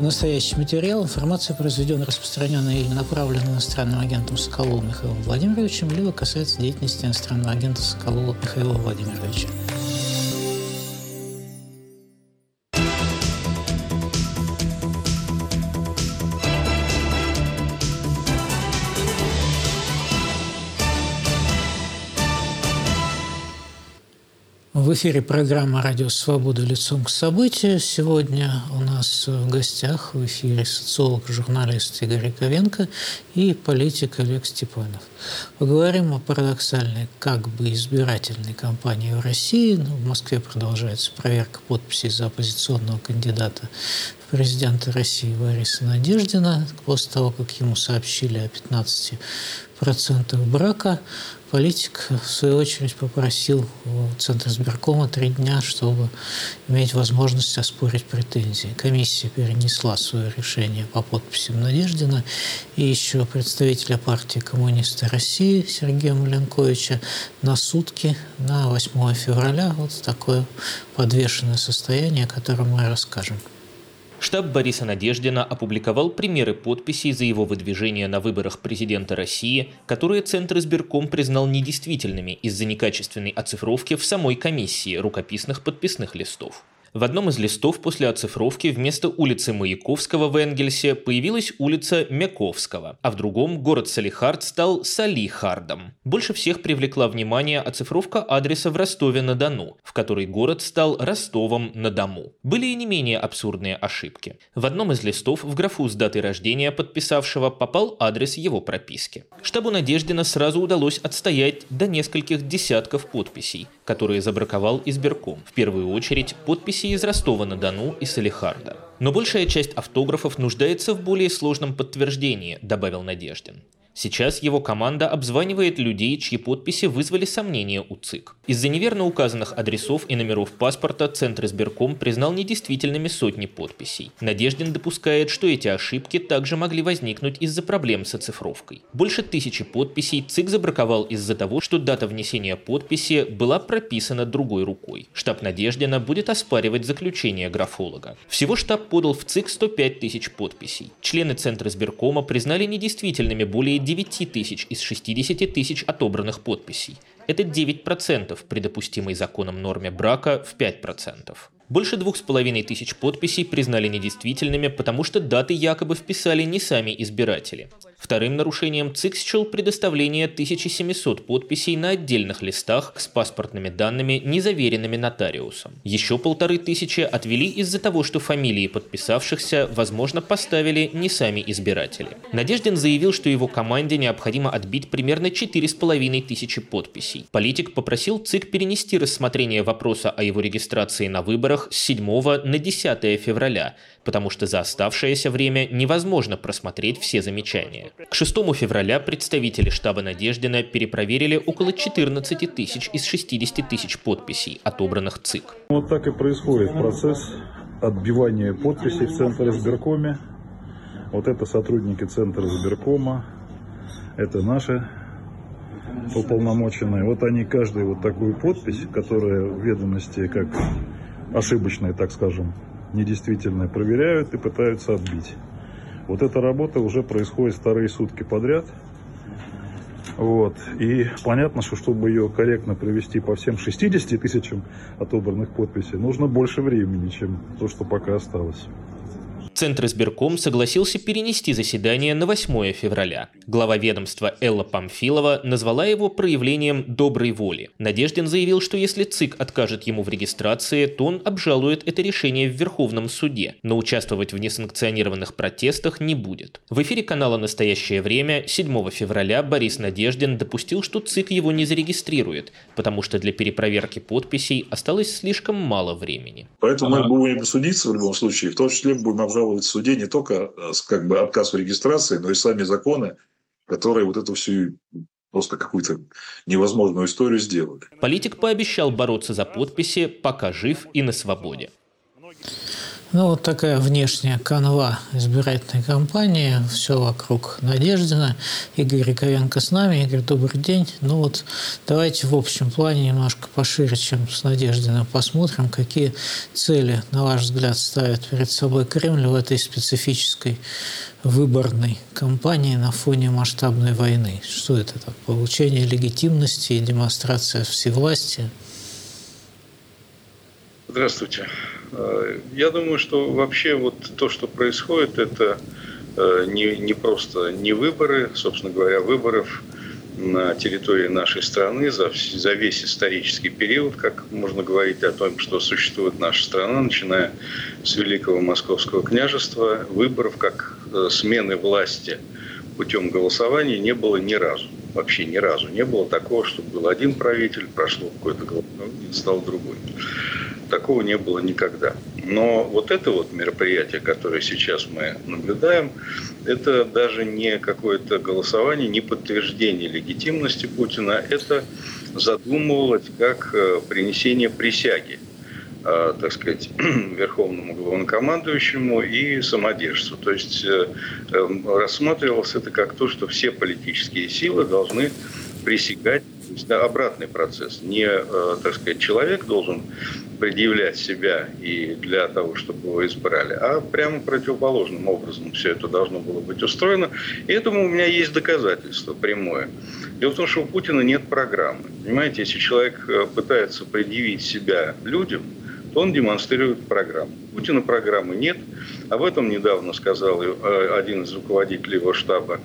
Настоящий материал – информация, произведенная, распространенная или направленная иностранным агентом Соколовым Михаилом Владимировичем, либо касается деятельности иностранного агента Соколова Михаила Владимировича. Эфире программа «Радио Свобода. Лицом к событию». Сегодня у нас в гостях в эфире социолог, журналист Игорь Яковенко и политик Олег Степанов. Поговорим о парадоксальной как бы избирательной кампании в России. Ну, в Москве продолжается проверка подписей за оппозиционного кандидата в президенты России Бориса Надеждина после того, как ему сообщили о 15 процентах брака. Политик, в свою очередь, попросил у Центра сберкома три дня, чтобы иметь возможность оспорить претензии. Комиссия перенесла свое решение по подписям Надеждина и еще представителя партии коммунисты России Сергея Маленковича на сутки на 8 февраля. Вот такое подвешенное состояние, о котором мы расскажем. Штаб Бориса Надеждина опубликовал примеры подписей за его выдвижение на выборах президента России, которые Центр избирком признал недействительными из-за некачественной оцифровки в самой комиссии рукописных подписных листов. В одном из листов после оцифровки вместо улицы Маяковского в Энгельсе появилась улица Мяковского, а в другом город Салихард стал Салихардом. Больше всех привлекла внимание оцифровка адреса в Ростове-на-Дону, в которой город стал Ростовом-на-Дому. Были и не менее абсурдные ошибки. В одном из листов в графу с датой рождения подписавшего попал адрес его прописки. Штабу Надеждина сразу удалось отстоять до нескольких десятков подписей, которые забраковал избирком. В первую очередь подписи из Ростова-на-Дону и Салихарда. Но большая часть автографов нуждается в более сложном подтверждении, добавил Надеждин. Сейчас его команда обзванивает людей, чьи подписи вызвали сомнения у ЦИК. Из-за неверно указанных адресов и номеров паспорта Центр избирком признал недействительными сотни подписей. Надеждин допускает, что эти ошибки также могли возникнуть из-за проблем с оцифровкой. Больше тысячи подписей ЦИК забраковал из-за того, что дата внесения подписи была прописана другой рукой. Штаб Надеждина будет оспаривать заключение графолога. Всего штаб подал в ЦИК 105 тысяч подписей. Члены Центра избиркома признали недействительными более 9 тысяч из 60 тысяч отобранных подписей. Это 9% при допустимой законом норме брака в 5%. Больше двух с половиной тысяч подписей признали недействительными, потому что даты якобы вписали не сами избиратели. Вторым нарушением ЦИК счел предоставление 1700 подписей на отдельных листах с паспортными данными, не заверенными нотариусом. Еще полторы тысячи отвели из-за того, что фамилии подписавшихся, возможно, поставили не сами избиратели. Надеждин заявил, что его команде необходимо отбить примерно 4,5 тысячи подписей. Политик попросил ЦИК перенести рассмотрение вопроса о его регистрации на выборах с 7 на 10 февраля, потому что за оставшееся время невозможно просмотреть все замечания. К 6 февраля представители штаба Надеждина перепроверили около 14 тысяч из 60 тысяч подписей, отобранных ЦИК. Вот так и происходит процесс отбивания подписей в Центре избиркоме. Вот это сотрудники Центра избиркома, это наши уполномоченные. Вот они каждую вот такую подпись, которая в ведомости как ошибочная, так скажем, недействительное проверяют и пытаются отбить. Вот эта работа уже происходит вторые сутки подряд. Вот. И понятно, что чтобы ее корректно провести по всем 60 тысячам отобранных подписей, нужно больше времени, чем то, что пока осталось. Центр избирком согласился перенести заседание на 8 февраля. Глава ведомства Элла Памфилова назвала его проявлением доброй воли. Надеждин заявил, что если ЦИК откажет ему в регистрации, то он обжалует это решение в Верховном суде, но участвовать в несанкционированных протестах не будет. В эфире канала «Настоящее время» 7 февраля Борис Надеждин допустил, что ЦИК его не зарегистрирует, потому что для перепроверки подписей осталось слишком мало времени. Поэтому мы будем судиться в любом случае, в том числе будем обжаловать обжаловать в суде не только э, как бы отказ в регистрации, но и сами законы, которые вот эту всю просто какую-то невозможную историю сделали. Политик пообещал бороться за подписи, пока жив и на свободе. Ну, вот такая внешняя канва избирательной кампании. Все вокруг Надеждина. Игорь Яковенко с нами. Игорь, добрый день. Ну вот давайте в общем плане немножко пошире, чем с Надеждиным, посмотрим, какие цели, на ваш взгляд, ставит перед собой Кремль в этой специфической выборной кампании на фоне масштабной войны. Что это? это получение легитимности и демонстрация всевластия? Здравствуйте. Э, я думаю, что вообще вот то, что происходит, это э, не, не просто не выборы, собственно говоря, выборов на территории нашей страны за, за весь исторический период, как можно говорить о том, что существует наша страна, начиная с Великого Московского княжества, выборов как э, смены власти путем голосования не было ни разу. Вообще ни разу не было такого, чтобы был один правитель, прошло какое-то голосование, стал другой. Такого не было никогда. Но вот это вот мероприятие, которое сейчас мы наблюдаем, это даже не какое-то голосование, не подтверждение легитимности Путина, это задумывалось как э, принесение присяги э, так сказать, верховному главнокомандующему и самодержцу. То есть э, рассматривалось это как то, что все политические силы должны присягать то есть, да, обратный процесс. Не, так сказать, человек должен предъявлять себя и для того, чтобы его избрали, а прямо противоположным образом все это должно было быть устроено. И этому у меня есть доказательство прямое. Дело в том, что у Путина нет программы. Понимаете, если человек э, пытается предъявить себя людям, он демонстрирует программу. Путина программы нет. Об этом недавно сказал э, один из руководителей его штаба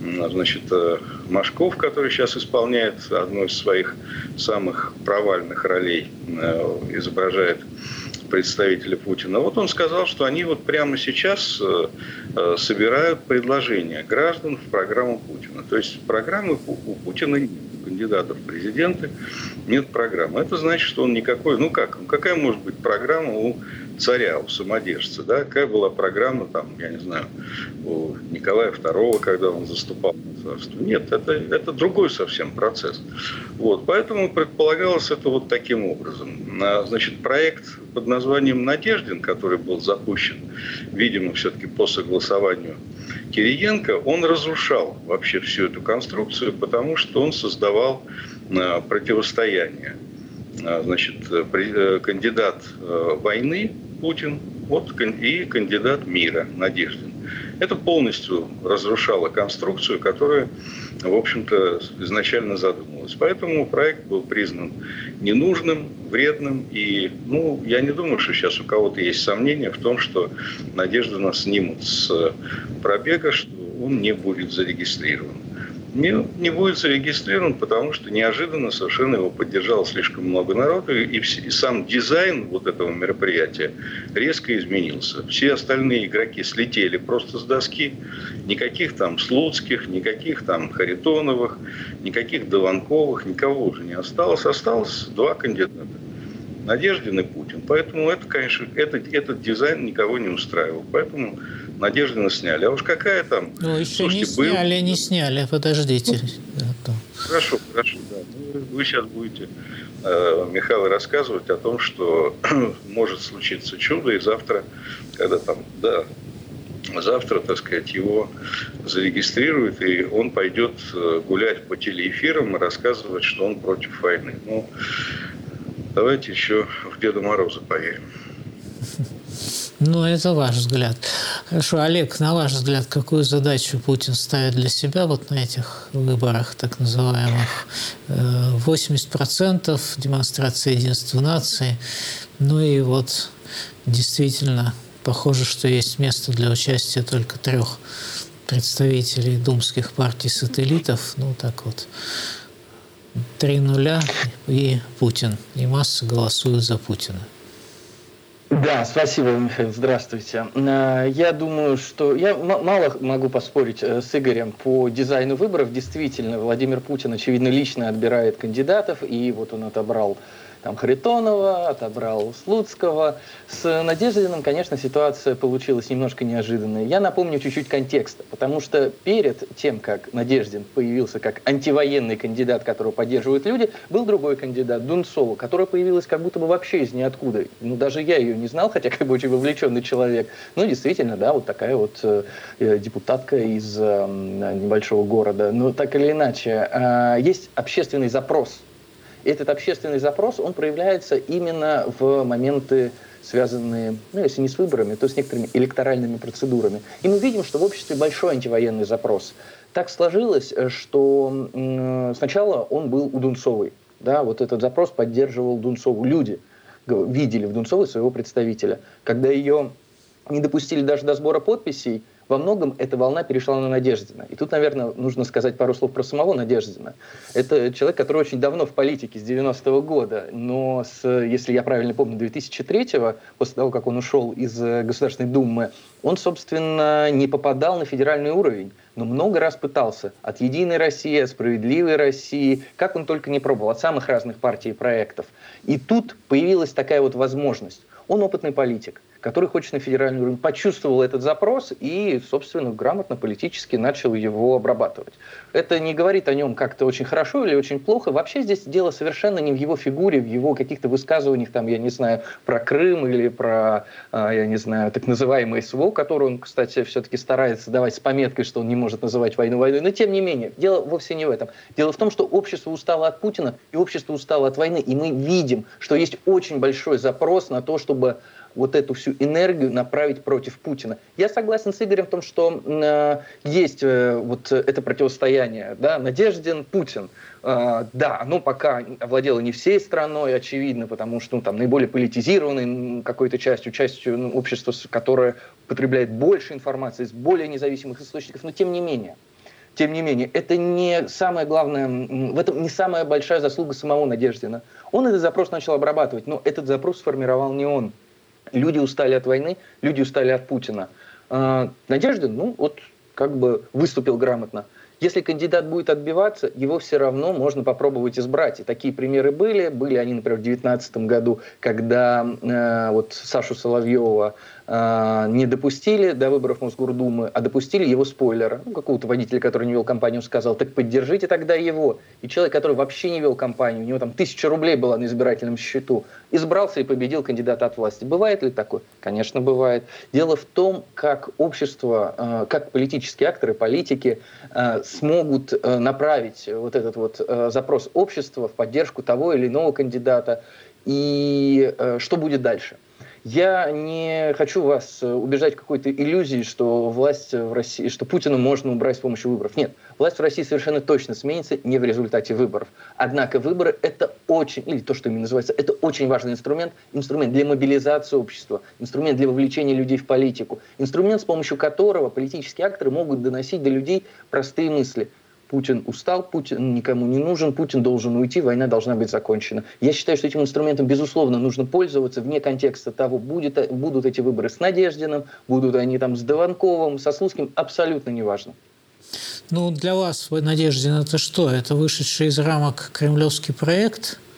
значит, э, Машков, который сейчас исполняет одну из своих самых провальных ролей, э, изображает представителя Путина. Вот он сказал, что они вот прямо сейчас собирают предложения граждан в программу Путина. То есть программы у Путина нет кандидатов в президенты нет программы. Это значит, что он никакой... Ну как? Какая может быть программа у царя, у самодержца, да, какая была программа, там, я не знаю, у Николая II, когда он заступал на царство. Нет, это, это другой совсем процесс. Вот, поэтому предполагалось это вот таким образом. Значит, проект под названием «Надеждин», который был запущен, видимо, все-таки по согласованию Кириенко, он разрушал вообще всю эту конструкцию, потому что он создавал а, противостояние а, значит, э, кандидат э, войны Путин вот, и кандидат мира Надеждин. Это полностью разрушало конструкцию, которая, в общем-то, изначально задумывалась. Поэтому проект был признан ненужным, вредным. И ну, я не думаю, что сейчас у кого-то есть сомнения в том, что Надежда нас снимут с пробега, что он не будет зарегистрирован не, не будет зарегистрирован, потому что неожиданно совершенно его поддержало слишком много народу, и, и сам дизайн вот этого мероприятия резко изменился. Все остальные игроки слетели просто с доски. Никаких там Слуцких, никаких там Харитоновых, никаких Дованковых, никого уже не осталось. Осталось два кандидата. Надеждин и Путин. Поэтому это, конечно, этот, этот дизайн никого не устраивал. Поэтому Надеждина сняли. А уж какая там... Ну, еще Слушайте, не был... сняли, не сняли, подождите. Ну, хорошо, хорошо, да. Ну, вы сейчас будете, э, Михаил, рассказывать о том, что может случиться чудо, и завтра, когда там, да, завтра, так сказать, его зарегистрируют, и он пойдет э, гулять по телеэфирам и рассказывать, что он против войны. Ну, давайте еще в Деда Мороза поверим. Ну, это ваш взгляд. Хорошо, Олег, на ваш взгляд, какую задачу Путин ставит для себя вот на этих выборах, так называемых? 80% э, демонстрация единства нации. Ну и вот действительно похоже, что есть место для участия только трех представителей думских партий-сателлитов. Ну, так вот, три нуля и Путин. И масса голосуют за Путина. Да, спасибо, Михаил. Здравствуйте. Э, я думаю, что я мало могу поспорить э, с Игорем по дизайну выборов. Действительно, Владимир Путин, очевидно, лично отбирает кандидатов, и вот он отобрал там Харитонова, отобрал Слуцкого. С Надеждиным, конечно, ситуация получилась немножко неожиданной. Я напомню чуть-чуть контекста, потому что перед тем, как Надеждин появился как антивоенный кандидат, которого поддерживают люди, был другой кандидат, Дунцова, которая появилась как будто бы вообще из ниоткуда. Ну, даже я ее не знал, хотя как бы очень вовлеченный человек. Ну, действительно, да, вот такая вот э, э депутатка из э, небольшого города. Но так или иначе, э, есть общественный запрос. Этот общественный запрос, он проявляется именно в моменты связанные, ну, если не с выборами, то с некоторыми электоральными процедурами. И мы видим, что в обществе большой антивоенный запрос. Так сложилось, что сначала он был у Дунцовой. Да, вот этот запрос поддерживал Дунцову. Люди видели в Дунцовой своего представителя. Когда ее не допустили даже до сбора подписей, во многом эта волна перешла на Надеждина. И тут, наверное, нужно сказать пару слов про самого Надеждина. Это человек, который очень давно в политике, с 90-го года, но, с, если я правильно помню, 2003-го, после того, как он ушел из э, Государственной Думы, он, собственно, не попадал на федеральный уровень, но много раз пытался. От «Единой России», от «Справедливой России», как он только не пробовал, от самых разных партий и проектов. И тут появилась такая вот возможность. Он опытный политик – который хочет на федеральный уровень, почувствовал этот запрос и, собственно, грамотно политически начал его обрабатывать. Это не говорит о нем как-то очень хорошо или очень плохо. Вообще здесь дело совершенно не в его фигуре, в его каких-то высказываниях, там, я не знаю, про Крым или про, а, я не знаю, так называемый СВО, который он, кстати, все-таки старается давать с пометкой, что он не может называть войну войной. Но тем не менее, дело вовсе не в этом. Дело в том, что общество устало от Путина и общество устало от войны. И мы видим, что есть очень большой запрос на то, чтобы вот эту всю энергию направить против Путина. Я согласен с Игорем в том, что э, есть э, вот это противостояние, да, Надеждин, Путин. Э, да, оно пока овладело не всей страной, очевидно, потому что ну, там наиболее политизированной какой-то частью, частью ну, общества, которое потребляет больше информации из более независимых источников, но тем не менее. Тем не менее, это не самое главное, в этом не самая большая заслуга самого Надеждина. Он этот запрос начал обрабатывать, но этот запрос сформировал не он. Люди устали от войны, люди устали от Путина. А, Надеждин, ну вот, как бы выступил грамотно. Если кандидат будет отбиваться, его все равно можно попробовать избрать. И такие примеры были. Были они, например, в 2019 году, когда э, вот Сашу Соловьева э, не допустили до выборов Мосгордумы, а допустили его спойлера. Ну, какого-то водителя, который не вел компанию, сказал, так поддержите тогда его. И человек, который вообще не вел компанию, у него там тысяча рублей была на избирательном счету, избрался и победил кандидата от власти. Бывает ли такое? Конечно, бывает. Дело в том, как общество, э, как политические акторы, политики э, смогут э, направить вот этот вот запрос общества в поддержку того или иного кандидата, и что будет дальше. Я не хочу вас э, убеждать в какой-то иллюзии, что власть в России, что Путина можно убрать с помощью выборов. Нет, власть в России совершенно точно сменится не в результате выборов. Однако выборы это очень, или то, что ими называется, это очень важный инструмент, инструмент для мобилизации общества, инструмент для вовлечения людей в политику, инструмент, с помощью которого политические акторы могут доносить до людей простые мысли – Путин устал, Путин никому не нужен, Путин должен уйти, война должна быть закончена. Я считаю, что этим инструментом, безусловно, нужно пользоваться вне контекста того, будет, будут эти выборы с Надеждиным, будут они там с Дованковым, со Слуцким, абсолютно неважно. Ну, для вас, Надеждин, это что? Это вышедший из рамок кремлевский проект –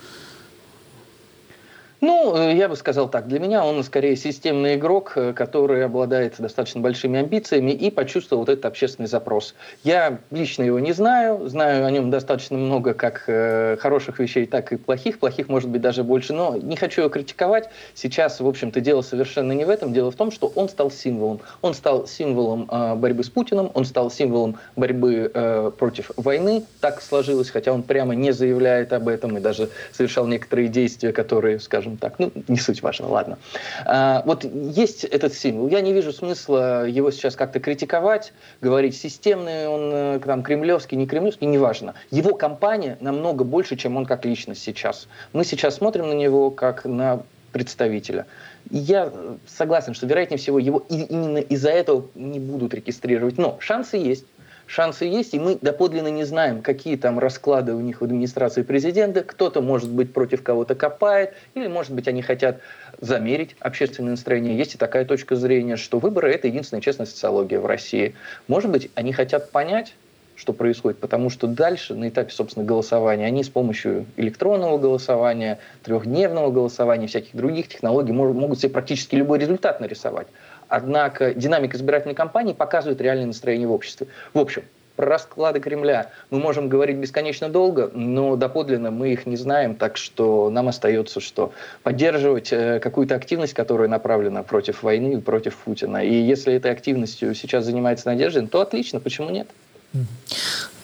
ну, э, я бы сказал так. Для меня он скорее системный игрок, э, который обладает достаточно большими амбициями и почувствовал вот этот общественный запрос. Я лично его не знаю, знаю о нем достаточно много как э, хороших вещей, так и плохих. Плохих может быть даже больше, но не хочу его критиковать. Сейчас, в общем-то, дело совершенно не в этом. Дело в том, что он стал символом. Он стал символом э, борьбы с Путиным, он стал символом борьбы э, против войны. Так сложилось, хотя он прямо не заявляет об этом и даже совершал некоторые действия, которые, скажем, скажем так. Ну, не суть важно, ладно. А, вот есть этот символ. Я не вижу смысла его сейчас как-то критиковать, говорить системный он э, там кремлевский, не кремлевский, неважно. Его компания намного больше, чем он как личность сейчас. Мы сейчас смотрим на него как на представителя. Я согласен, что, вероятнее всего, его именно из-за этого не будут регистрировать. Но шансы есть шансы есть, и мы доподлинно не знаем, какие там расклады у них в администрации президента. Кто-то, может быть, против кого-то копает, или, может быть, они хотят замерить общественное настроение. Есть и такая точка зрения, что выборы – это единственная честная социология в России. Может быть, они хотят понять, что происходит, потому что дальше, на этапе, собственно, голосования, они с помощью электронного голосования, трехдневного голосования, всяких других технологий могут себе практически любой результат нарисовать. Однако динамика избирательной кампании показывает реальное настроение в обществе. В общем, про расклады Кремля мы можем говорить бесконечно долго, но доподлинно мы их не знаем, так что нам остается что? Поддерживать э, какую-то активность, которая направлена против войны против Путина. И если этой активностью сейчас занимается Надеждин, то отлично, почему нет?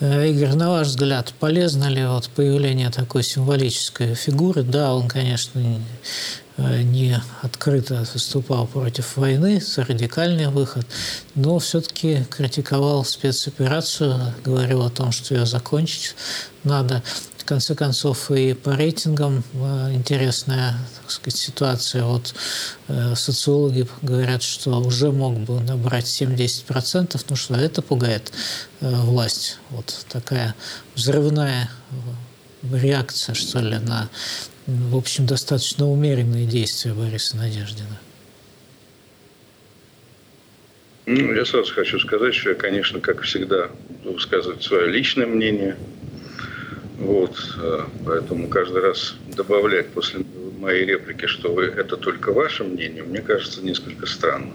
Э, Игорь, на ваш взгляд, полезно ли вот появление такой символической фигуры? Да, он, конечно, не открыто выступал против войны, за радикальный выход, но все-таки критиковал спецоперацию, говорил о том, что ее закончить надо. В конце концов, и по рейтингам э, интересная так сказать, ситуация. Вот э, социологи говорят, что уже мог бы набрать 7-10%, ну что это пугает власть. Вот такая взрывная реакция, что ли, на в общем, достаточно умеренные действия Бориса Надеждина. Ну, я сразу хочу сказать, что я, конечно, как всегда, высказывать свое личное мнение. Вот, э, поэтому каждый раз добавлять после моей реплики, что вы, это только ваше мнение, мне кажется несколько странно.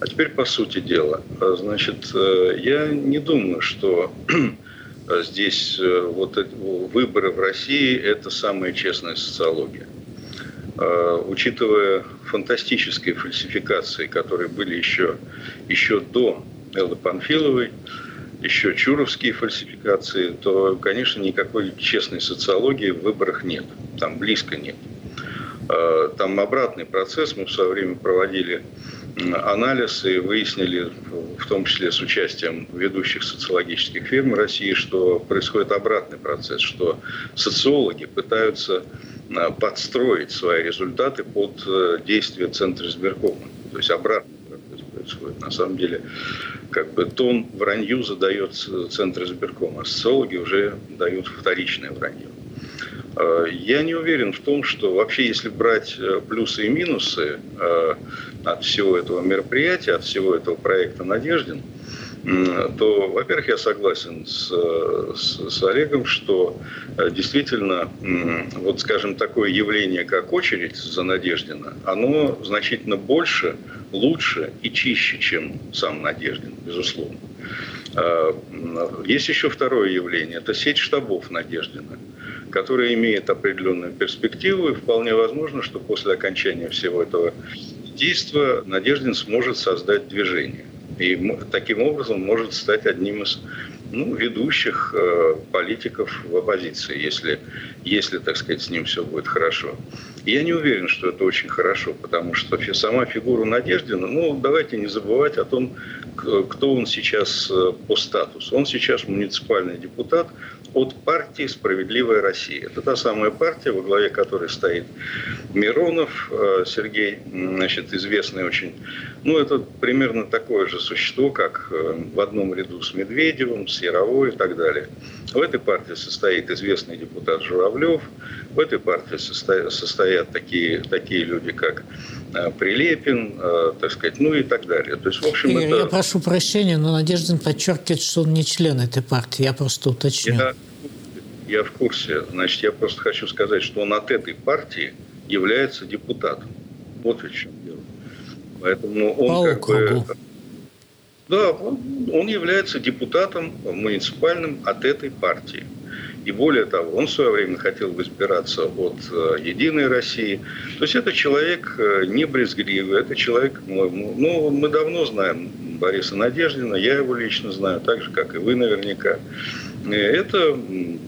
А теперь по сути дела. Значит, э, я не думаю, что здесь э, вот выборы в России – это самая честная социология. А, учитывая фантастические фальсификации, которые были еще, еще до Эллы Панфиловой, еще чуровские фальсификации, то, конечно, никакой честной социологии в выборах нет. Там близко нет. А, там обратный процесс. Мы в свое время проводили анализ и выяснили, в том числе с участием ведущих социологических фирм России, что происходит обратный процесс, что социологи пытаются а, подстроить свои результаты под э, действия Центра избиркома. То есть обратный процесс происходит. На самом деле, как бы тон вранью задает Центр избиркома, социологи уже дают вторичное вранье. Э, я не уверен в том, что вообще, если брать э, плюсы и минусы э, от всего этого мероприятия, от всего этого проекта «Надеждин», то, во-первых, я согласен с, с, с Олегом, что действительно, вот скажем, такое явление, как очередь за Надеждина, оно значительно больше, лучше и чище, чем сам Надеждин, безусловно. Есть еще второе явление, это сеть штабов Надеждина которая имеет определенную перспективу, и вполне возможно, что после окончания всего этого действия Надеждин сможет создать движение. И таким образом может стать одним из ну, ведущих э, политиков в оппозиции, если, если, так сказать, с ним все будет хорошо. я не уверен, что это очень хорошо, потому что сама фигура Надеждина, ну, давайте не забывать о том, кто он сейчас э, по статусу. Он сейчас муниципальный депутат от партии «Справедливая Россия». Это та самая партия, во главе которой стоит Миронов э, Сергей, значит, известный очень. Ну, это примерно такое же существо, как э, в одном ряду с Медведевым, с Яровой и так далее. В этой партии состоит известный депутат Журавлев, в этой партии состоят такие, такие люди, как Прилепин, так сказать, ну и так далее. То есть, в общем, Игорь, это... я прошу прощения, но Надеждин подчеркивает, что он не член этой партии. Я просто уточню. Я, я в курсе. Значит, я просто хочу сказать, что он от этой партии является депутатом. Вот в чем дело. Поэтому он По как округу. бы... Да, он, он является депутатом муниципальным от этой партии. И более того, он в свое время хотел избираться от э, «Единой России». То есть это человек э, не брезгливый, это человек, ну, мы давно знаем Бориса Надеждина, я его лично знаю, так же, как и вы наверняка. Это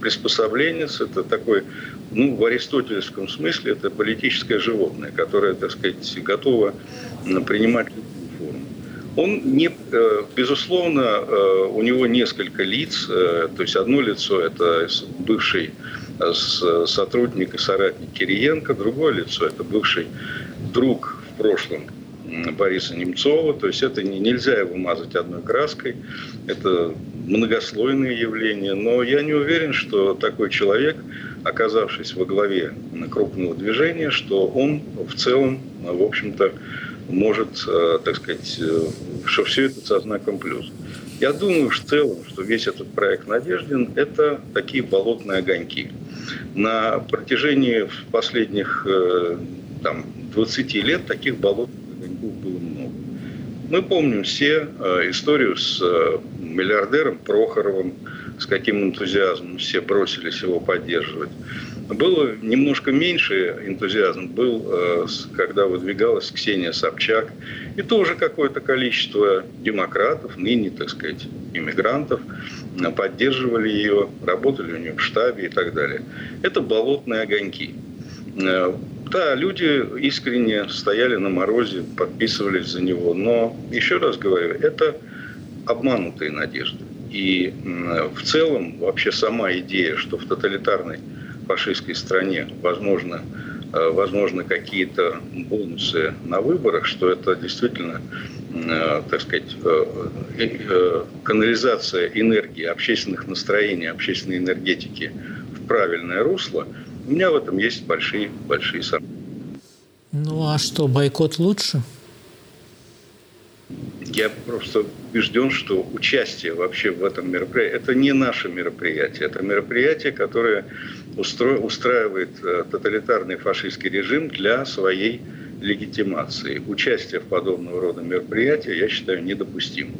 приспособленец, это такой, ну, в аристотельском смысле, это политическое животное, которое, так сказать, готово принимать он не, э, безусловно, э, у него несколько лиц, э, то есть одно лицо – это бывший сотрудник и соратник Кириенко, другое лицо – это бывший друг в прошлом Бориса Немцова, то есть это не, нельзя его мазать одной краской, это многослойное явление, но я не уверен, что такой человек, оказавшись во главе крупного движения, что он в целом, в общем-то, может, э, так сказать, э, что все это со знаком плюс. Я думаю в целом, что весь этот проект «Надеждин» – это такие болотные огоньки. На протяжении последних э, там, 20 лет таких болотных огоньков было много. Мы помним все историю с миллиардером Прохоровым, с каким энтузиазмом все бросились его поддерживать. Было немножко меньше энтузиазм был, э, когда выдвигалась Ксения Собчак. И тоже какое-то количество демократов, ныне, так сказать, иммигрантов, э, поддерживали ее, работали у нее в штабе и так далее. Это болотные огоньки. Э, да, люди искренне стояли на морозе, подписывались за него. Но, еще раз говорю, это обманутые надежды. И в целом вообще сама идея, что в тоталитарной фашистской стране возможно, э, возможно какие-то бонусы на выборах, что это действительно, э, так сказать, э, канализация энергии, общественных настроений, общественной энергетики в правильное русло, у меня в этом есть большие, большие сомнения. Ну а что, бойкот лучше? Я просто убежден, что участие вообще в этом мероприятии – это не наше мероприятие. Это мероприятие, которое устраивает э, тоталитарный фашистский режим для своей легитимации. Участие в подобного рода мероприятии, я считаю, недопустимым.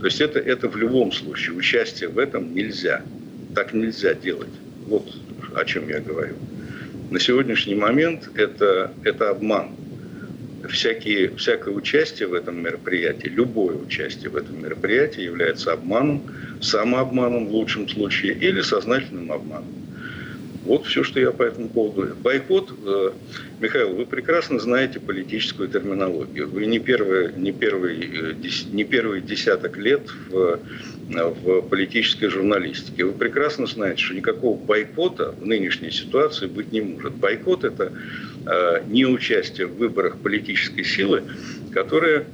То есть это, это в любом случае. Участие в этом нельзя. Так нельзя делать. Вот о чем я говорю. На сегодняшний момент это, это обман всякие, всякое участие в этом мероприятии, любое участие в этом мероприятии является обманом, самообманом в лучшем случае или сознательным обманом. Вот все, что я по этому поводу. Бойкот, э, Михаил, вы прекрасно знаете политическую терминологию. Вы не первый, не первый, э, не первый десяток лет в, в политической журналистике. Вы прекрасно знаете, что никакого бойкота в нынешней ситуации быть не может. Бойкот – это э, не участие в выборах политической силы, которая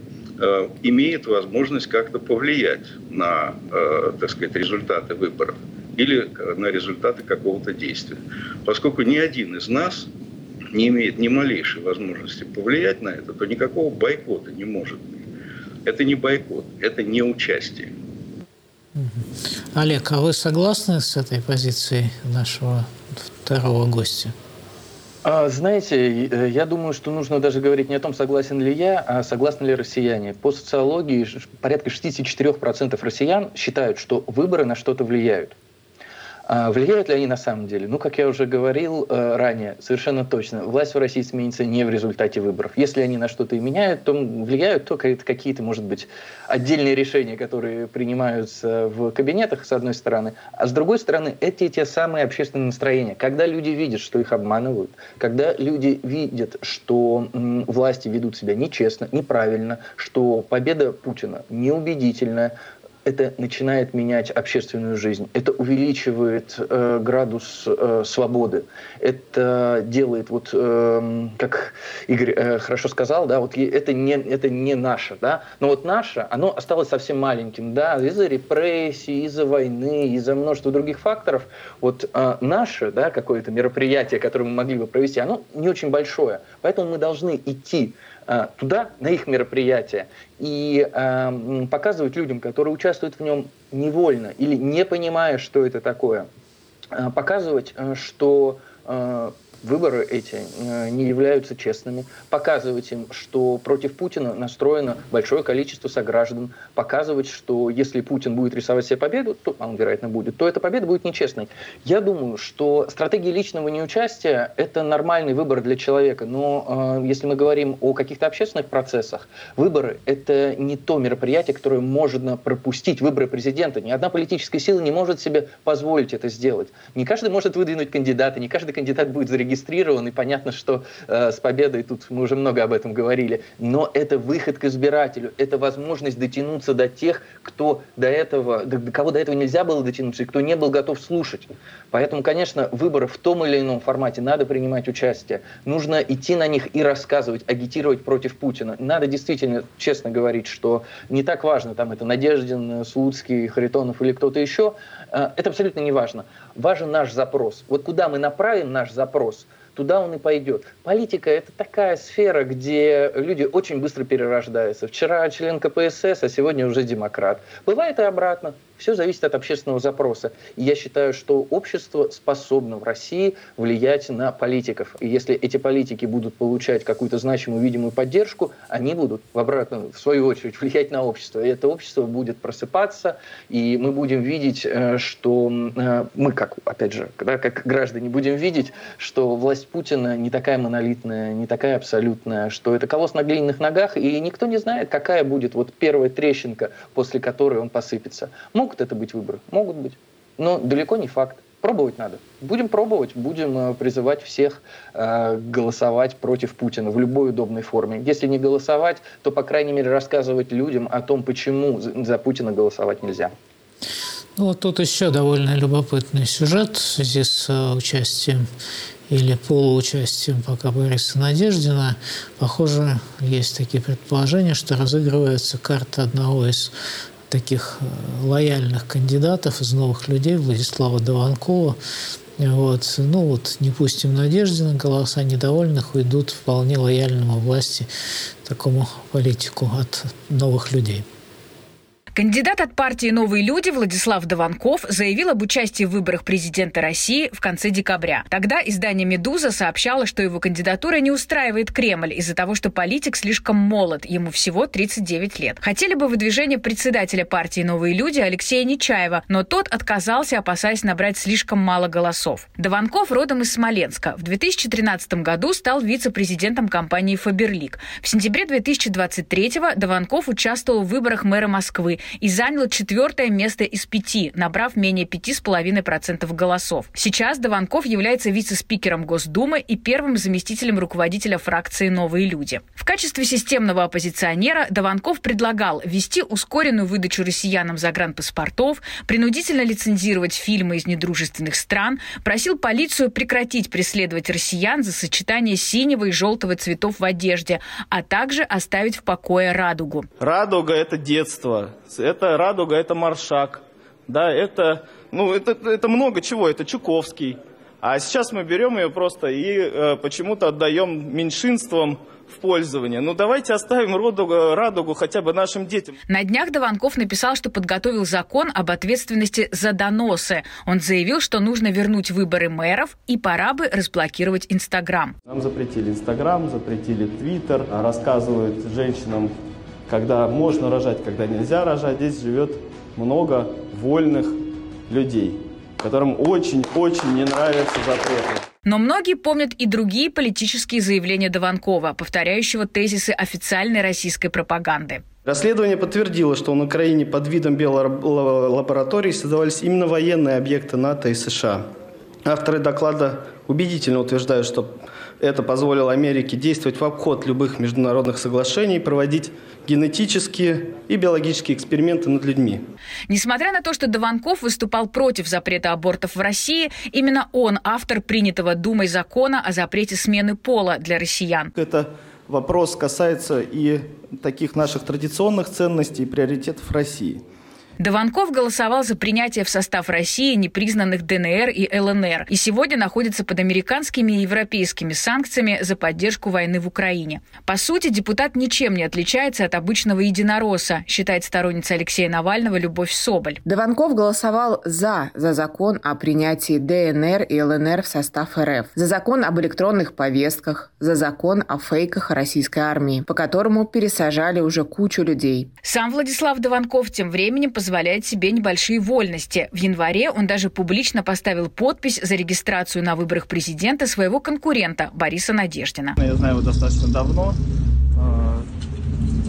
имеет возможность как-то повлиять на, так сказать, результаты выборов или на результаты какого-то действия. Поскольку ни один из нас не имеет ни малейшей возможности повлиять на это, то никакого бойкота не может быть. Это не бойкот, это не участие. Олег, а вы согласны с этой позицией нашего второго гостя? А, знаете, э, я думаю, что нужно даже говорить не о том, согласен ли я, а согласны ли россияне. По социологии порядка 64% россиян считают, что выборы на что-то влияют. А влияют ли они на самом деле? Ну, как я уже говорил э, ранее, совершенно точно. Власть в России сменится не в результате выборов. Если они на что-то и меняют, то влияют только какие-то, может быть, отдельные решения, которые принимаются в кабинетах, с одной стороны. А с другой стороны, эти те самые общественные настроения. Когда люди видят, что их обманывают, когда люди видят, что власти ведут себя нечестно, неправильно, что победа Путина неубедительная, это начинает менять общественную жизнь, это увеличивает э, градус э, свободы, это делает, вот, э, как Игорь э, хорошо сказал, да, вот это не, это не наше, да, но вот наше, оно осталось совсем маленьким, да, из-за репрессий, из-за войны, из-за множества других факторов, вот э, наше, да, какое-то мероприятие, которое мы могли бы провести, оно не очень большое, поэтому мы должны идти туда, на их мероприятия, и э, показывать людям, которые участвуют в нем невольно или не понимая, что это такое, э, показывать, э, что э, выборы эти э, не являются честными, показывать им, что против Путина настроено большое количество сограждан, показывать, что если Путин будет рисовать себе победу, то а он, вероятно, будет, то эта победа будет нечестной. Я думаю, что стратегия личного неучастия – это нормальный выбор для человека, но э, если мы говорим о каких-то общественных процессах, выборы – это не то мероприятие, которое можно пропустить, выборы президента. Ни одна политическая сила не может себе позволить это сделать. Не каждый может выдвинуть кандидата, не каждый кандидат будет зарегистрирован зарегистрирован, и понятно, что э, с победой тут мы уже много об этом говорили, но это выход к избирателю, это возможность дотянуться до тех, кто до этого, до, до кого до этого нельзя было дотянуться, и кто не был готов слушать. Поэтому, конечно, выборы в том или ином формате надо принимать участие. Нужно идти на них и рассказывать, агитировать против Путина. Надо действительно честно говорить, что не так важно, там это Надеждин, Слуцкий, Харитонов или кто-то еще. Э, это абсолютно не важно. Важен наш запрос. Вот куда мы направим наш запрос, туда он и пойдет. Политика – это такая сфера, где люди очень быстро перерождаются. Вчера член КПСС, а сегодня уже демократ. Бывает и обратно. Все зависит от общественного запроса. И я считаю, что общество способно в России влиять на политиков. И если эти политики будут получать какую-то значимую, видимую поддержку, они будут в обратную, в свою очередь, влиять на общество. И это общество будет просыпаться, и мы будем видеть, э, что э, мы, как, опять же, да, как граждане, будем видеть, что власть Путина не такая монолитная, не такая абсолютная, что это колосс на глиняных ногах, и никто не знает, какая будет вот первая трещинка, после которой он посыпется. Могут это быть выборы? Могут быть. Но далеко не факт. Пробовать надо. Будем пробовать, будем э, призывать всех э, голосовать против Путина в любой удобной форме. Если не голосовать, то, по крайней мере, рассказывать людям о том, почему за Путина голосовать нельзя. Ну, вот тут еще довольно любопытный сюжет в связи с э, участием или полуучастием пока Бориса Надеждина. Похоже, есть такие предположения, что разыгрывается карта одного из таких э, лояльных кандидатов из новых людей, Владислава Дованкова. Вот. Ну вот, не пустим Надеждина, голоса недовольных уйдут вполне лояльному власти такому политику от новых людей. Кандидат от партии «Новые люди» Владислав Дованков заявил об участии в выборах президента России в конце декабря. Тогда издание «Медуза» сообщало, что его кандидатура не устраивает Кремль из-за того, что политик слишком молод, ему всего 39 лет. Хотели бы выдвижение председателя партии «Новые люди» Алексея Нечаева, но тот отказался, опасаясь набрать слишком мало голосов. Дованков родом из Смоленска. В 2013 году стал вице-президентом компании «Фаберлик». В сентябре 2023 Дованков участвовал в выборах мэра Москвы и занял четвертое место из пяти, набрав менее 5,5% голосов. Сейчас Дованков является вице-спикером Госдумы и первым заместителем руководителя фракции «Новые люди». В качестве системного оппозиционера Дованков предлагал ввести ускоренную выдачу россиянам загранпаспортов, принудительно лицензировать фильмы из недружественных стран, просил полицию прекратить преследовать россиян за сочетание синего и желтого цветов в одежде, а также оставить в покое радугу. Радуга – это детство это «Радуга», это «Маршак», да, это, ну, это, это много чего, это Чуковский. А сейчас мы берем ее просто и э, почему-то отдаем меньшинствам в пользование. Ну давайте оставим радугу, радугу хотя бы нашим детям. На днях Дованков написал, что подготовил закон об ответственности за доносы. Он заявил, что нужно вернуть выборы мэров и пора бы разблокировать Инстаграм. Нам запретили Инстаграм, запретили Твиттер, рассказывают женщинам когда можно рожать, когда нельзя рожать. Здесь живет много вольных людей, которым очень-очень не нравятся запреты. Но многие помнят и другие политические заявления Дованкова, повторяющего тезисы официальной российской пропаганды. Расследование подтвердило, что на Украине под видом биолабораторий создавались именно военные объекты НАТО и США. Авторы доклада убедительно утверждают, что это позволило Америке действовать в обход любых международных соглашений, проводить генетические и биологические эксперименты над людьми. Несмотря на то, что Дованков выступал против запрета абортов в России, именно он автор принятого Думой закона о запрете смены пола для россиян. Это вопрос касается и таких наших традиционных ценностей и приоритетов России – Дованков голосовал за принятие в состав России непризнанных ДНР и ЛНР и сегодня находится под американскими и европейскими санкциями за поддержку войны в Украине. По сути, депутат ничем не отличается от обычного единоросса, считает сторонница Алексея Навального Любовь Соболь. Дованков голосовал за, за закон о принятии ДНР и ЛНР в состав РФ, за закон об электронных повестках, за закон о фейках российской армии, по которому пересажали уже кучу людей. Сам Владислав Дованков тем временем позволяет себе небольшие вольности. В январе он даже публично поставил подпись за регистрацию на выборах президента своего конкурента Бориса Надеждина. Я знаю его достаточно давно. А,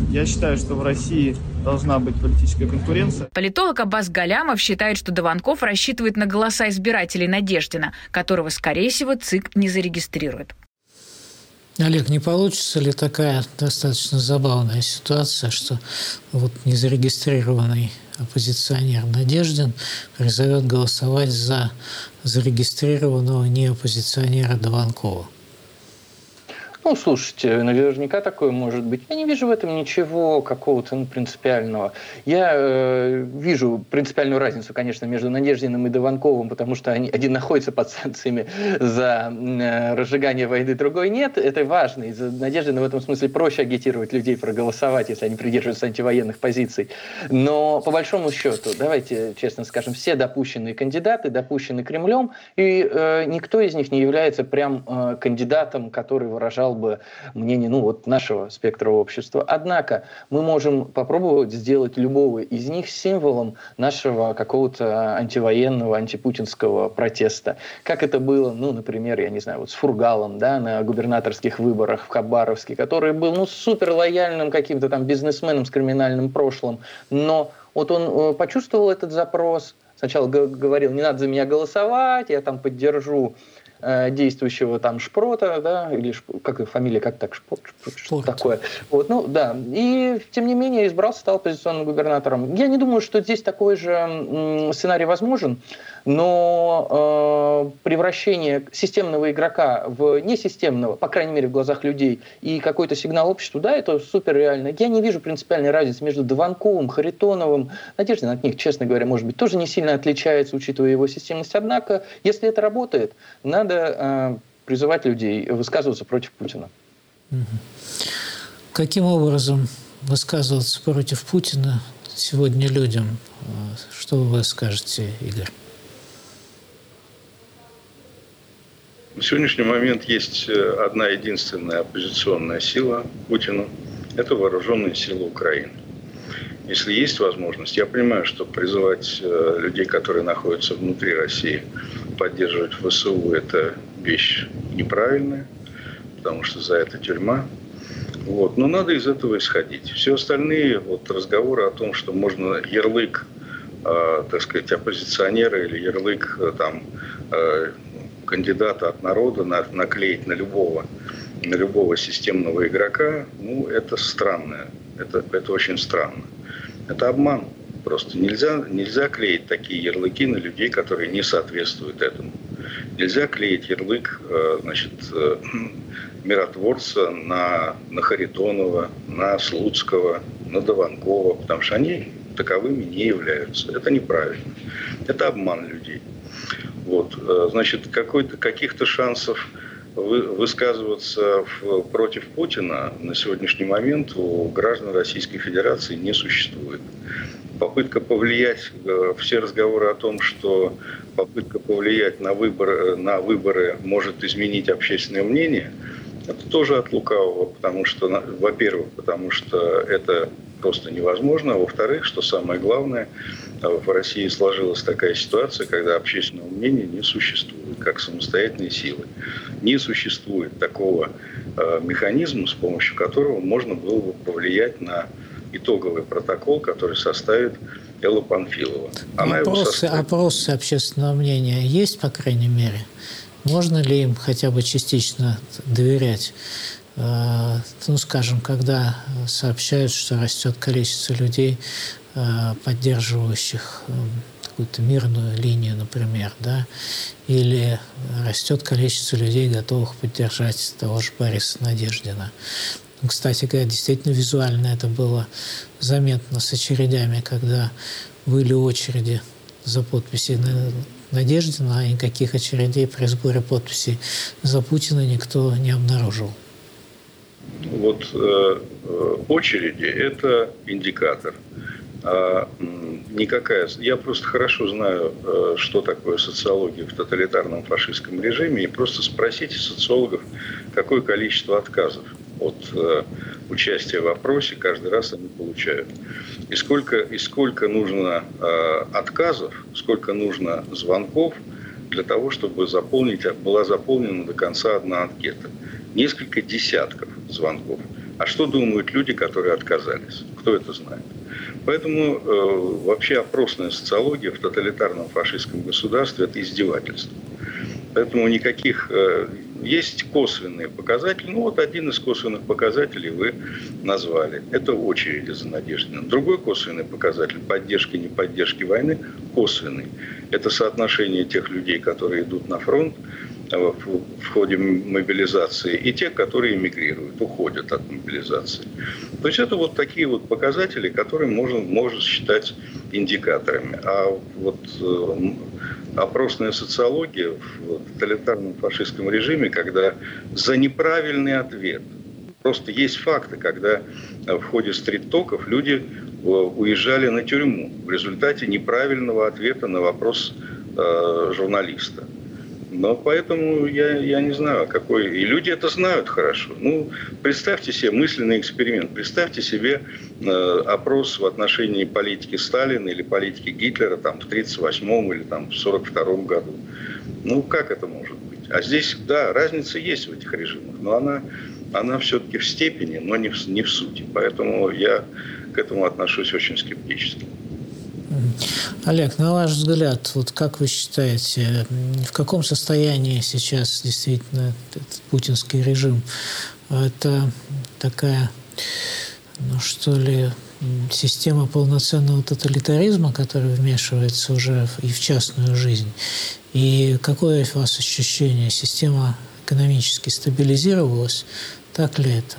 я считаю, что в России должна быть политическая конкуренция. Политолог Аббас Галямов считает, что Дованков рассчитывает на голоса избирателей Надеждина, которого, скорее всего, ЦИК не зарегистрирует. Олег, не получится ли такая достаточно забавная ситуация, что вот незарегистрированный оппозиционер Надеждин призовет голосовать за зарегистрированного не оппозиционера Дованкова? Ну, слушайте, наверняка такое может быть. Я не вижу в этом ничего какого-то ну, принципиального. Я э, вижу принципиальную разницу, конечно, между Надеждиным и Дованковым, потому что они, один находится под санкциями за э, разжигание войны, другой нет. Это важно. Из-за Надеждина в этом смысле проще агитировать людей проголосовать, если они придерживаются антивоенных позиций. Но по большому счету, давайте честно скажем, все допущенные кандидаты допущены Кремлем, и э, никто из них не является прям э, кандидатом, который выражал выражал бы мнение ну, вот нашего спектра общества. Однако мы можем попробовать сделать любого из них символом нашего какого-то антивоенного, антипутинского протеста. Как это было, ну, например, я не знаю, вот с Фургалом да, на губернаторских выборах в Хабаровске, который был ну, супер лояльным каким-то там бизнесменом с криминальным прошлым, но вот он э, почувствовал этот запрос, сначала говорил, не надо за меня голосовать, я там поддержу Э, действующего там Шпрота, да, или как их фамилия, как так, Шпрот, Шпрот, что такое. Вот, ну, да. И, тем не менее, избрался, стал оппозиционным губернатором. Я не думаю, что здесь такой же сценарий возможен но э, превращение системного игрока в несистемного, по крайней мере, в глазах людей, и какой-то сигнал обществу, да, это супер реально. Я не вижу принципиальной разницы между Дованковым, Харитоновым. Надежда от них, честно говоря, может быть, тоже не сильно отличается, учитывая его системность. Однако, если это работает, надо э, призывать людей высказываться против Путина. Каким образом высказываться против Путина сегодня людям? Что вы скажете, Игорь? На сегодняшний момент есть э, одна единственная оппозиционная сила Путину. Это вооруженные силы Украины. Если есть возможность, я понимаю, что призывать э, людей, которые находятся внутри России, поддерживать ВСУ – это вещь неправильная, потому что за это тюрьма. Вот. Но надо из этого исходить. Все остальные вот, разговоры о том, что можно ярлык, э, так сказать, оппозиционера или ярлык э, там, э, кандидата от народа на, наклеить на любого, на любого системного игрока, ну, это странно. Это, это очень странно. Это обман. Просто нельзя, нельзя клеить такие ярлыки на людей, которые не соответствуют этому. Нельзя клеить ярлык э, значит, э, миротворца на, на Харитонова, на Слуцкого, на Дованкова, потому что они таковыми не являются. Это неправильно. Это обман людей. Вот, э, значит, каких-то шансов вы, высказываться в, против Путина на сегодняшний момент у граждан Российской Федерации не существует. Попытка повлиять, э, все разговоры о том, что попытка повлиять на выборы, на выборы может изменить общественное мнение, это тоже от лукавого, потому что, во-первых, потому что это просто невозможно. А во-вторых, что самое главное, в России сложилась такая ситуация, когда общественного мнения не существует, как самостоятельной силы. Не существует такого э, механизма, с помощью которого можно было бы повлиять на итоговый протокол, который составит Элла Панфилова. Она опросы, составит... опросы общественного мнения есть, по крайней мере? Можно ли им хотя бы частично доверять? Э, ну, скажем, когда сообщают, что растет количество людей, поддерживающих э, какую-то мирную линию, например, да, или растет количество людей, готовых поддержать того же Бориса Надеждина. Ну, кстати говоря, действительно визуально это было заметно с очередями, когда были очереди за подписи Надеждина, а никаких очередей при сборе подписей за Путина никто не обнаружил вот э, э, очереди – это индикатор. А никакая... Я просто хорошо знаю, э, что такое социология в тоталитарном фашистском режиме, и просто спросите социологов, какое количество отказов от э, участия в опросе каждый раз они получают. И сколько, и сколько нужно э, отказов, сколько нужно звонков для того, чтобы заполнить, была заполнена до конца одна анкета несколько десятков звонков. А что думают люди, которые отказались? Кто это знает? Поэтому э, вообще опросная социология в тоталитарном фашистском государстве – это издевательство. Поэтому никаких... Э, есть косвенные показатели. Ну вот один из косвенных показателей вы назвали. Это очереди за Надеждиным. Другой косвенный показатель поддержки, не поддержки войны – косвенный. Это соотношение тех людей, которые идут на фронт, в ходе мобилизации, и те, которые эмигрируют, уходят от мобилизации. То есть это вот такие вот показатели, которые можно, можно считать индикаторами. А вот опросная социология в тоталитарном фашистском режиме, когда за неправильный ответ, просто есть факты, когда в ходе стрит-токов люди э, уезжали на тюрьму в результате неправильного ответа на вопрос э, журналиста. Но поэтому я, я не знаю, какой... И люди это знают хорошо. Ну, представьте себе мысленный эксперимент. Представьте себе э, опрос в отношении политики Сталина или политики Гитлера там, в 1938 или там, в 1942 году. Ну, как это может быть? А здесь, да, разница есть в этих режимах, но она, она все-таки в степени, но не в, не в сути. Поэтому я к этому отношусь очень скептически. Олег, на ваш взгляд, вот как вы считаете, в каком состоянии сейчас действительно этот путинский режим? Это такая, ну что ли, система полноценного тоталитаризма, которая вмешивается уже и в частную жизнь. И какое у вас ощущение? Система экономически стабилизировалась? Так ли это?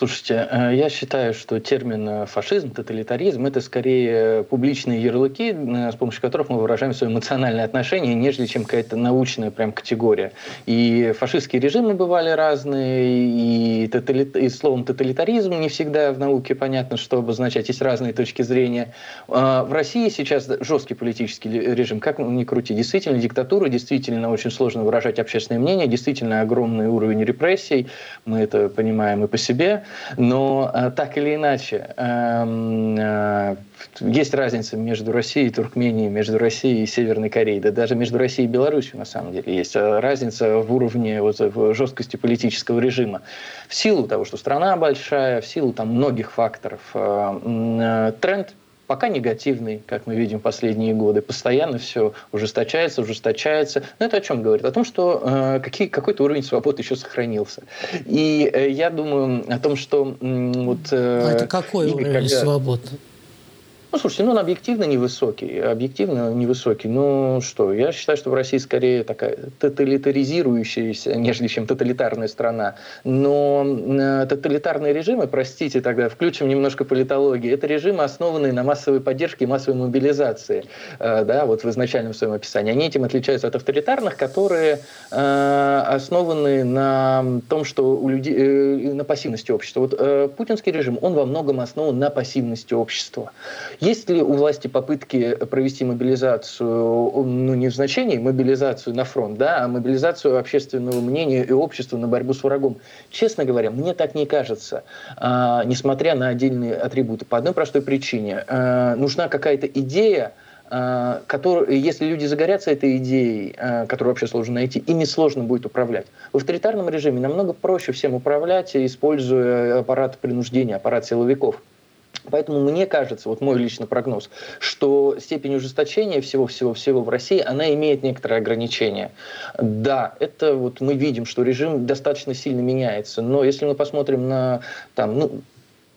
Слушайте, э, я считаю, что термин э, фашизм, тоталитаризм – это скорее публичные ярлыки, э, с помощью которых мы выражаем свое эмоциональное отношение, нежели чем какая-то научная прям категория. И фашистские режимы бывали разные, и, тоталит... и словом тоталитаризм не всегда в науке понятно, что обозначать. Есть разные точки зрения. А, в России сейчас жесткий политический режим, как ни крути, действительно диктатура, действительно очень сложно выражать общественное мнение, действительно огромный уровень репрессий, мы это понимаем и по себе. Но э, так или иначе, эм, э, есть разница между Россией и Туркменией, между Россией и Северной Кореей, да даже между Россией и Беларусью на самом деле есть э, разница в уровне вот, в жесткости политического режима. В силу того, что страна большая, в силу там многих факторов, тренд пока негативный, как мы видим последние годы. Постоянно все ужесточается, ужесточается. Но это о чем говорит? О том, что э, какие, какой-то уровень свободы еще сохранился. И э, я думаю о том, что... Э, вот, э, а это какой уровень когда... свободы? Ну, слушайте, ну, он объективно невысокий. Объективно невысокий. Ну, что, я считаю, что в России скорее такая тоталитаризирующаяся, нежели чем тоталитарная страна. Но э, тоталитарные режимы, простите тогда, включим немножко политологии, это режимы, основанные на массовой поддержке и массовой мобилизации. Э, да, вот в изначальном своем описании. Они этим отличаются от авторитарных, которые э, основаны на том, что у людей, э, на пассивности общества. Вот э, путинский режим, он во многом основан на пассивности общества. Есть ли у власти попытки провести мобилизацию, ну не в значении мобилизацию на фронт, да, а мобилизацию общественного мнения и общества на борьбу с врагом? Честно говоря, мне так не кажется, а, несмотря на отдельные атрибуты. По одной простой причине. А, нужна какая-то идея, а, который, если люди загорятся этой идеей, а, которую вообще сложно найти, ими сложно будет управлять. В авторитарном режиме намного проще всем управлять, используя аппарат принуждения, аппарат силовиков. Поэтому мне кажется, вот мой личный прогноз, что степень ужесточения всего-всего-всего в России, она имеет некоторые ограничения. Да, это вот мы видим, что режим достаточно сильно меняется, но если мы посмотрим на там, ну,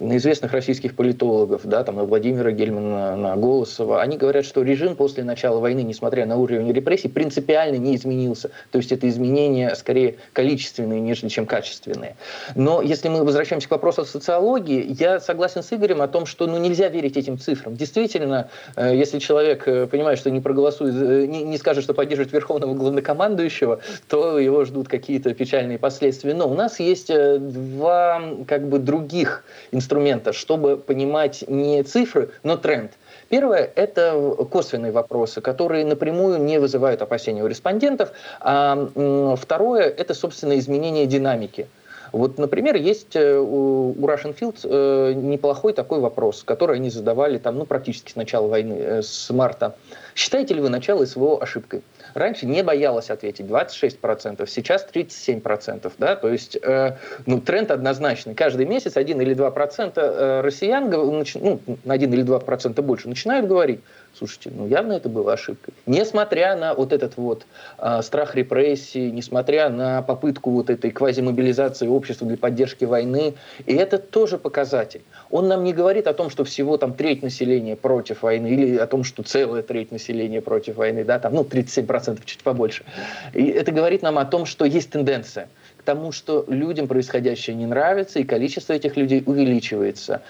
на известных российских политологов, да, там, на Владимира Гельмана, на Голосова, они говорят, что режим после начала войны, несмотря на уровень репрессий, принципиально не изменился. То есть это изменения скорее количественные, нежели чем качественные. Но если мы возвращаемся к вопросу о социологии, я согласен с Игорем о том, что ну, нельзя верить этим цифрам. Действительно, э, если человек э, понимает, что не проголосует, э, не, не скажет, что поддерживает верховного главнокомандующего, то его ждут какие-то печальные последствия. Но у нас есть два как бы других инструмента инструмента, чтобы понимать не цифры, но тренд. Первое – это косвенные вопросы, которые напрямую не вызывают опасения у респондентов. А второе – это, собственно, изменение динамики. Вот, например, есть э, у Russian Field э, неплохой такой вопрос, который они задавали там, ну, практически с начала войны, э, с марта. Считаете ли вы начало СВО ошибкой? Раньше не боялась ответить 26%, сейчас 37%. Да? То есть э, ну, тренд однозначный. Каждый месяц 1 или 2% э, россиян, ну, на 1 или 2% больше, начинают говорить, Слушайте, ну явно это было ошибкой. Несмотря на вот этот вот э, страх репрессий, несмотря на попытку вот этой квазимобилизации общества для поддержки войны, и это тоже показатель. Он нам не говорит о том, что всего там треть населения против войны, или о том, что целая треть населения против войны, да, там, ну, 37%, чуть побольше. И это говорит нам о том, что есть тенденция к тому, что людям происходящее не нравится, и количество этих людей увеличивается.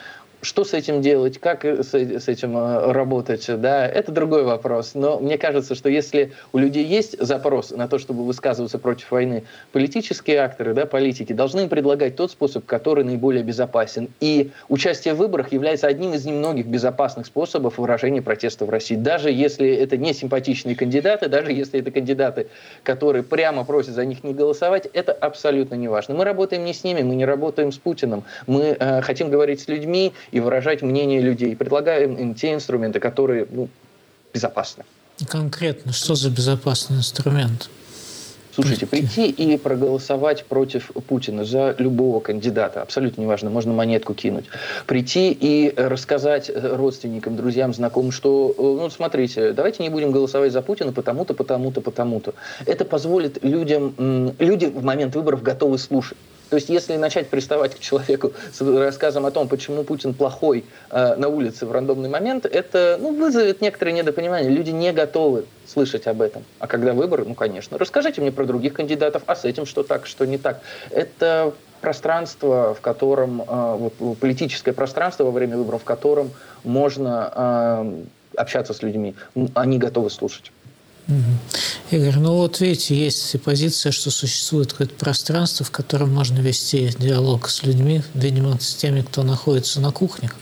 Что с этим делать, как с этим э, работать, да, это другой вопрос. Но мне кажется, что если у людей есть запрос на то, чтобы высказываться против войны, политические акторы, да, политики должны им предлагать тот способ, который наиболее безопасен. И участие в выборах является одним из немногих безопасных способов выражения протеста в России. Даже если это не симпатичные кандидаты, даже если это кандидаты, которые прямо просят за них не голосовать, это абсолютно не важно. Мы работаем не с ними, мы не работаем с Путиным. Мы э, хотим говорить с людьми, и выражать мнение людей. Предлагаем им те инструменты, которые ну, безопасны. Конкретно, что за безопасный инструмент? Слушайте, прийти и проголосовать против Путина за любого кандидата, абсолютно неважно, можно монетку кинуть. Прийти и рассказать родственникам, друзьям, знакомым, что, ну, смотрите, давайте не будем голосовать за Путина потому-то, потому-то, потому-то. Это позволит людям, люди в момент выборов готовы слушать. То есть, если начать приставать к человеку с рассказом о том, почему Путин плохой э, на улице в рандомный момент, это ну, вызовет некоторое недопонимание. Люди не готовы слышать об этом. А когда выборы, ну, конечно. Расскажите мне про других кандидатов, а с этим что так, что не так. Это пространство, в котором, э, вот, политическое пространство во время выборов, в котором можно э, общаться с людьми. Они готовы слушать. Игорь, ну вот видите, есть позиция, что существует какое-то пространство, в котором можно вести диалог с людьми, видимо, с теми, кто находится на кухнях.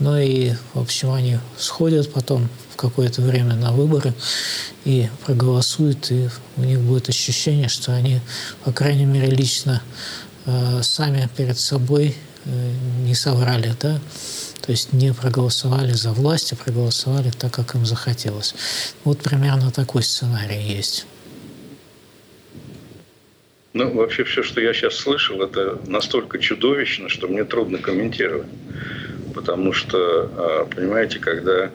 Ну и, в общем, они сходят потом в какое-то время на выборы и проголосуют, и у них будет ощущение, что они, по крайней мере, лично э, сами перед собой э, не соврали, да, то есть не проголосовали за власть, а проголосовали так, как им захотелось. Вот примерно такой сценарий есть. Ну, вообще все, что я сейчас слышал, это настолько чудовищно, что мне трудно комментировать. Потому что, а, понимаете, когда,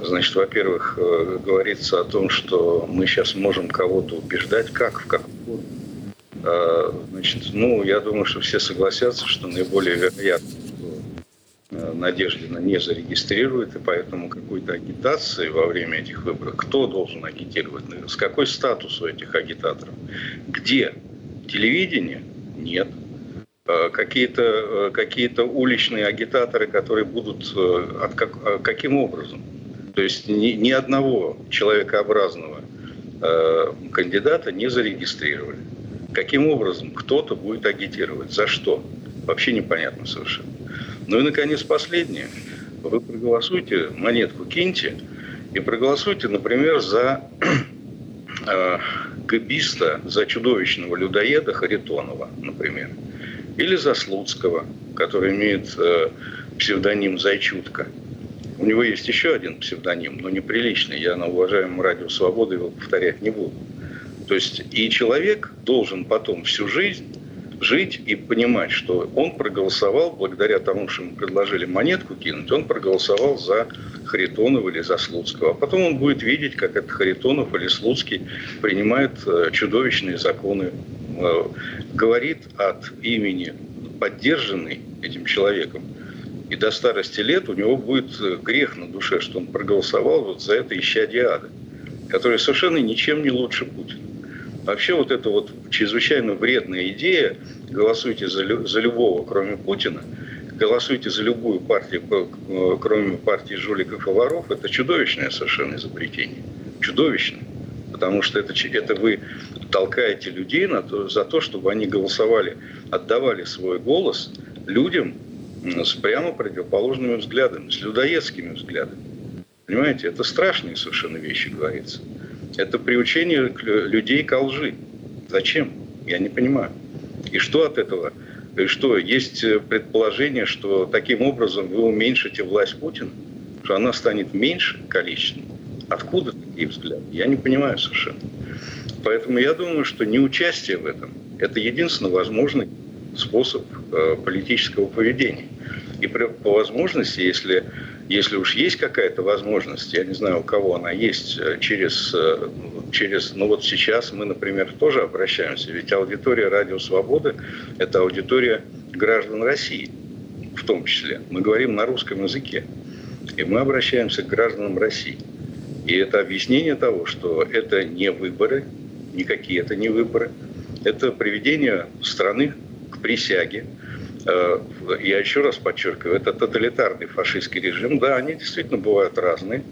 значит, во-первых, э, говорится о том, что мы сейчас можем кого-то убеждать, как, в каком а, Значит, ну, я думаю, что все согласятся, что наиболее вероятно Надеждина не зарегистрирует, и поэтому какой-то агитации во время этих выборов, кто должен агитировать, с какой статус у этих агитаторов, где телевидение? Нет. Э, какие-то э, какие уличные агитаторы, которые будут от как, каким образом? То есть ни, ни одного человекообразного кандидата не зарегистрировали. Каким образом кто-то будет агитировать? За что? Вообще непонятно совершенно. Ну и, наконец, последнее. Вы проголосуйте, монетку киньте, и проголосуйте, например, за э, за чудовищного людоеда Харитонова, например. Или за Слуцкого, который имеет э, псевдоним Зайчутка. У него есть еще один псевдоним, но неприличный. Я на уважаемом радио «Свобода» его повторять не буду. То есть и человек должен потом всю жизнь жить и понимать, что он проголосовал, благодаря тому, что ему предложили монетку кинуть, он проголосовал за Харитонова или за Слуцкого. А потом он будет видеть, как этот Харитонов или Слуцкий принимает э, чудовищные законы, э, говорит от имени поддержанный этим человеком. И до старости лет у него будет э, грех на душе, что он проголосовал вот за это исчадие ада, которое совершенно ничем не лучше Путина. Вообще вот эта вот чрезвычайно вредная идея «голосуйте за, за любого, кроме Путина», голосуйте за любую партию, кроме партии жуликов и воров, это чудовищное совершенно изобретение. Чудовищное. Потому что это, это вы толкаете людей на то, за то, чтобы они голосовали, отдавали свой голос людям с прямо противоположными взглядами, с людоедскими взглядами. Понимаете, это страшные совершенно вещи говорится. Это приучение людей к лжи. Зачем? Я не понимаю. И что от этого? И что, есть э, предположение, что таким образом вы уменьшите власть Путина? Что она станет меньше количественно? Откуда такие взгляды? Я не понимаю совершенно. Поэтому я думаю, что неучастие в этом – это единственно возможный способ э, политического поведения. И по возможности, если если уж есть какая-то возможность, я не знаю, у кого она есть, э, через, э, через, ну вот сейчас мы, например, тоже обращаемся, ведь аудитория Радио Свободы – это аудитория граждан России в том числе. Мы говорим на русском языке, и мы обращаемся к гражданам России. И это объяснение того, что это не выборы, никакие это не выборы, это приведение страны к присяге, я еще раз подчеркиваю, это тоталитарный фашистский режим. Да, они действительно бывают разные.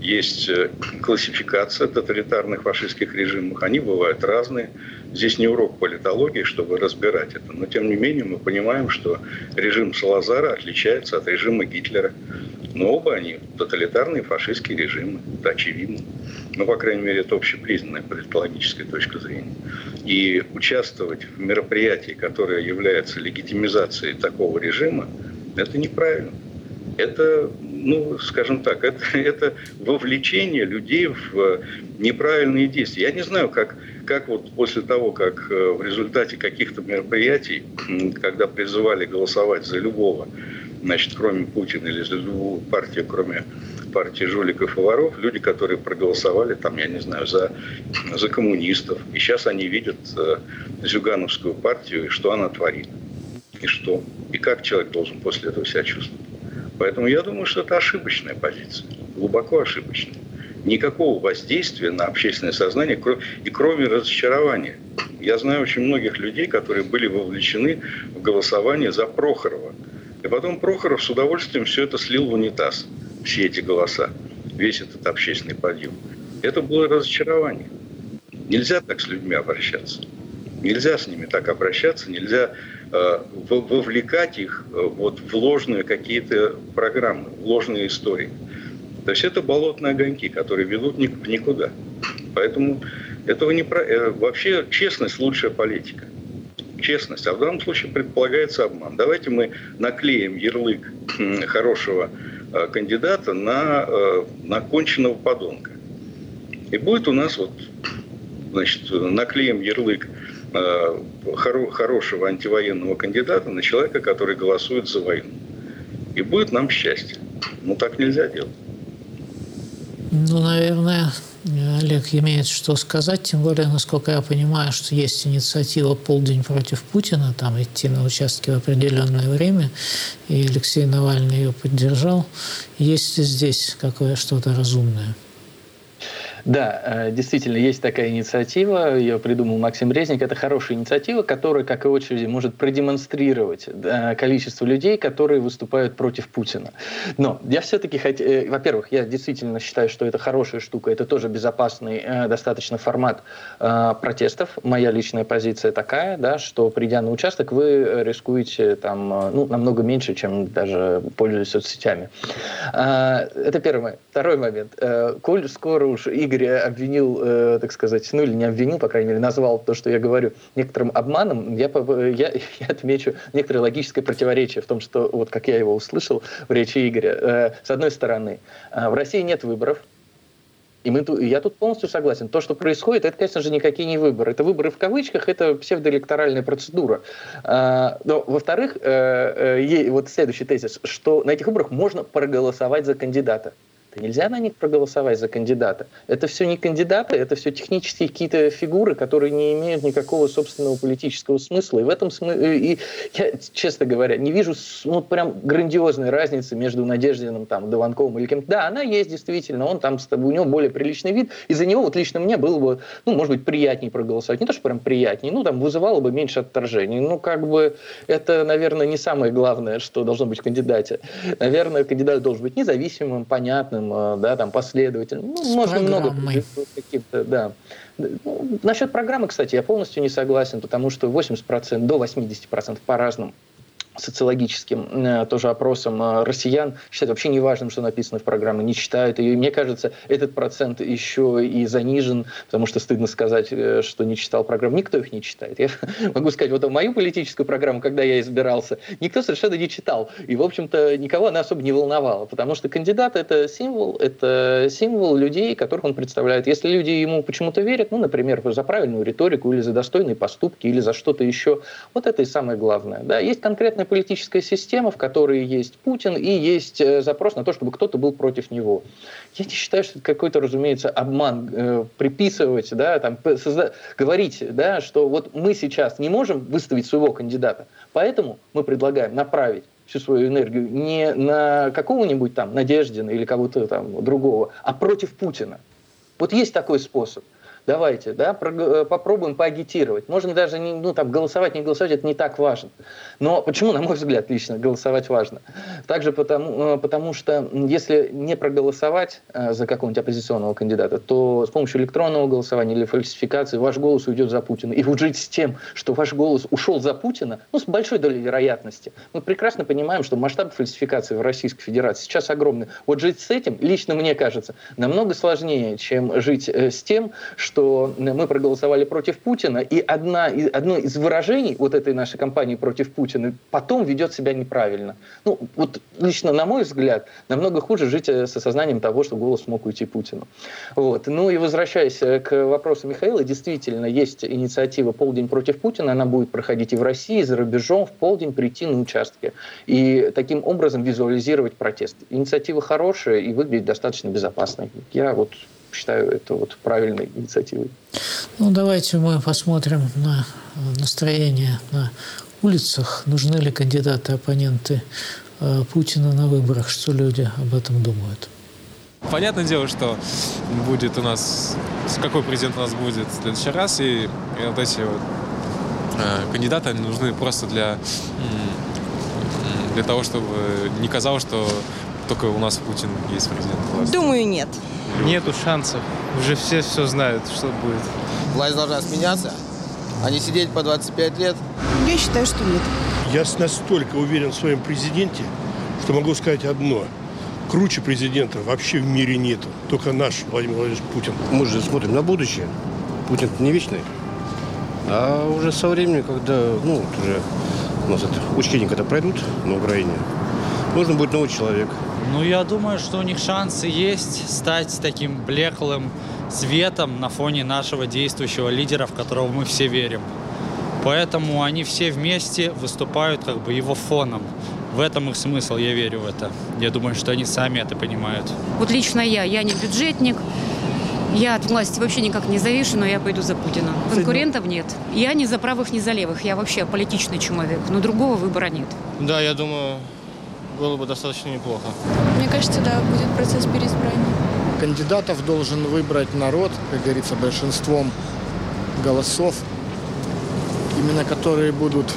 Есть э, классификация тоталитарных фашистских режимов. Они бывают разные. Здесь не урок политологии, чтобы разбирать это. Но, тем не менее, мы понимаем, что режим Салазара отличается от режима Гитлера. Но оба они тоталитарные фашистские режимы. Это очевидно. Ну, по крайней мере, это общепризнанная политологическая точка зрения. И участвовать в мероприятии, которое является легитимизацией такого режима, это неправильно. Это, ну, скажем так, это, это вовлечение людей в неправильные действия. Я не знаю, как, как вот после того, как э, в результате каких-то мероприятий, когда призывали голосовать за любого, значит, кроме Путина или за любую партию, кроме партии жуликов и воров, люди, которые проголосовали, там, я не знаю, за, за коммунистов. И сейчас они видят э, Зюгановскую партию, и что она творит. И что. И как человек должен после этого себя чувствовать. Поэтому я думаю, что это ошибочная позиция. Глубоко ошибочная. Никакого воздействия на общественное сознание, и кроме разочарования. Я знаю очень многих людей, которые были вовлечены в голосование за Прохорова. И потом Прохоров с удовольствием все это слил в унитаз все эти голоса, весь этот общественный подъем. Это было разочарование. Нельзя так с людьми обращаться. Нельзя с ними так обращаться, нельзя вовлекать их э, вот в ложные какие-то программы, в ложные истории. То есть это болотные огоньки, которые ведут в никуда. Поэтому этого не про... э, вообще честность лучшая политика. Честность. А в данном случае предполагается обман. Давайте мы наклеим ярлык хорошего Э, кандидата на, э, на конченного подонка. И будет у нас вот, значит, наклеим ярлык э, хорошего антивоенного кандидата на человека, который голосует за войну. И будет нам счастье. Ну, так нельзя делать. Ну, наверное, Олег имеет что сказать, тем более, насколько я понимаю, что есть инициатива «Полдень против Путина», там идти на участки в определенное время, и Алексей Навальный ее поддержал. Есть ли здесь какое что-то разумное? Да, э, действительно, есть такая инициатива, ее придумал Максим Резник. Это хорошая инициатива, которая, как и очереди, может продемонстрировать количество людей, которые выступают против Путина. Но я все-таки хотел... Э, во-первых, я действительно считаю, что это хорошая штука, это тоже безопасный э, достаточно формат протестов. Моя личная позиция такая, да, что придя на участок, вы рискуете там, ну, намного меньше, чем даже пользуясь соцсетями. Это первый. Второй момент. Коль скоро уж Игорь Игорь обвинил, э, так сказать, ну или не обвинил, по крайней мере, назвал то, что я говорю, некоторым обманом, я, я, я отмечу некоторое логическое противоречие в том, что, вот как я его услышал в речи Игоря. Э, с одной стороны, э, в России нет выборов, и мы, я тут полностью согласен. То, что происходит, это, конечно же, никакие не выборы. Это выборы в кавычках, это псевдоэлекторальная процедура. А, но, во-вторых, вот следующий тезис, что на этих выборах можно проголосовать за кандидата. Да нельзя на них проголосовать за кандидата. Это все не кандидаты, это все технические какие-то фигуры, которые не имеют никакого собственного политического смысла. И в этом смысле, и я, честно говоря, не вижу ну, прям грандиозной разницы между Надеждиным, там, Дованковым или кем-то. Да, она есть действительно, он там, у него более приличный вид, и за него вот лично мне было бы, ну, может быть, приятнее проголосовать. Не то, что прям приятнее, ну, там, вызывало бы меньше отторжений. Ну, как бы, это, наверное, не самое главное, что должно быть в кандидате. Наверное, кандидат должен быть независимым, понятным, Э, да, там последовательным. Ну, можно много каких-то, да. Ну, насчет программы, кстати, я полностью не согласен, потому что 80% до 80% по-разному социологическим э, тоже опросом э, россиян считают вообще неважным, что написано в программе, не читают ее. И мне кажется, этот процент еще и занижен, потому что стыдно сказать, э, что не читал программу. Никто их не читает. Я могу сказать, вот мою политическую программу, когда я избирался, никто совершенно не читал. И, в общем-то, никого она особо не волновала, потому что кандидат — это символ, это символ людей, которых он представляет. Если люди ему почему-то верят, ну, например, за правильную риторику или за достойные поступки, или за что-то еще, вот это и самое главное. Да? Есть конкретная конкретная политическая система, в которой есть Путин и есть э, запрос на то, чтобы кто-то был против него. Я не считаю, что это какой-то, разумеется, обман э, приписывать, да, там, созда- говорить, да, что вот мы сейчас не можем выставить своего кандидата, поэтому мы предлагаем направить всю свою энергию не на какого-нибудь там Надеждина или кого-то там другого, а против Путина. Вот есть такой способ давайте, да, э, попробуем поагитировать. Можно даже не, ну, там, голосовать, не голосовать, это не так важно. Но почему, на мой взгляд, лично голосовать важно? Также потому, э, потому что если не проголосовать э, за какого-нибудь оппозиционного кандидата, то с помощью электронного голосования или фальсификации ваш голос уйдет за Путина. И вот жить с тем, что ваш голос ушел за Путина, ну, с большой долей вероятности. Мы прекрасно понимаем, что масштаб фальсификации в Российской Федерации сейчас огромный. Вот жить с этим, лично мне кажется, намного сложнее, чем жить с тем, что что мы проголосовали против Путина, и одна, одно из выражений вот этой нашей кампании против Путина потом ведет себя неправильно. Ну, вот лично, на мой взгляд, намного хуже жить э, с осознанием того, что голос мог уйти Путину. Вот. Ну и возвращаясь э, к вопросу Михаила, действительно, есть инициатива «Полдень против Путина», она будет проходить и в России, и за рубежом, в полдень прийти на участки и таким образом визуализировать протест. Инициатива хорошая и выглядит достаточно безопасной. Я вот считаю это вот правильной инициативой. Ну, давайте мы посмотрим на настроение на улицах. Нужны ли кандидаты-оппоненты э, Путина на выборах? Что люди об этом думают? Понятное дело, что будет у нас, какой президент у нас будет в следующий раз, и, и вот эти вот э, кандидаты нужны просто для, для того, чтобы не казалось, что только у нас Путин есть президент власти. Думаю, нет. Нету шансов. Уже все все знают, что будет. Власть должна сменяться, а не сидеть по 25 лет. Я считаю, что нет. Я настолько уверен в своем президенте, что могу сказать одно. Круче президента вообще в мире нету. Только наш Владимир Владимирович Путин. Мы же смотрим на будущее. Путин не вечный. А уже со временем, когда, ну, уже у нас это учения когда пройдут на Украине, нужно будет новый человек. Ну, я думаю, что у них шансы есть стать таким блеклым светом на фоне нашего действующего лидера, в которого мы все верим. Поэтому они все вместе выступают как бы его фоном. В этом их смысл, я верю в это. Я думаю, что они сами это понимают. Вот лично я, я не бюджетник, я от власти вообще никак не завишу, но я пойду за Путина. Конкурентов нет. Я не за правых, не за левых. Я вообще политичный человек. Но другого выбора нет. Да, я думаю, было бы достаточно неплохо. Мне кажется, да, будет процесс переизбрания. Кандидатов должен выбрать народ, как говорится, большинством голосов, именно которые будут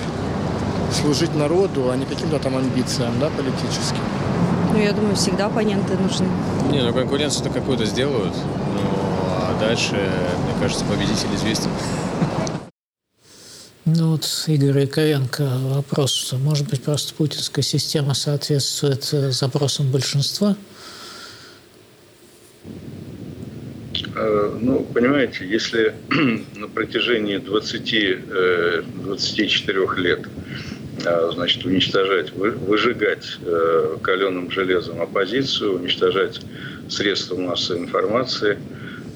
служить народу, а не каким-то там амбициям, да, политическим. Ну, я думаю, всегда оппоненты нужны. Не, ну конкуренцию-то какую-то сделают, ну, а дальше, мне кажется, победитель известен. Ну вот Игорь Яковенко вопрос, может быть просто путинская система соответствует э, запросам большинства? Э, ну, понимаете, если на протяжении 20, 24 э, лет значит, уничтожать, выжигать каленым железом оппозицию, уничтожать средства массовой информации –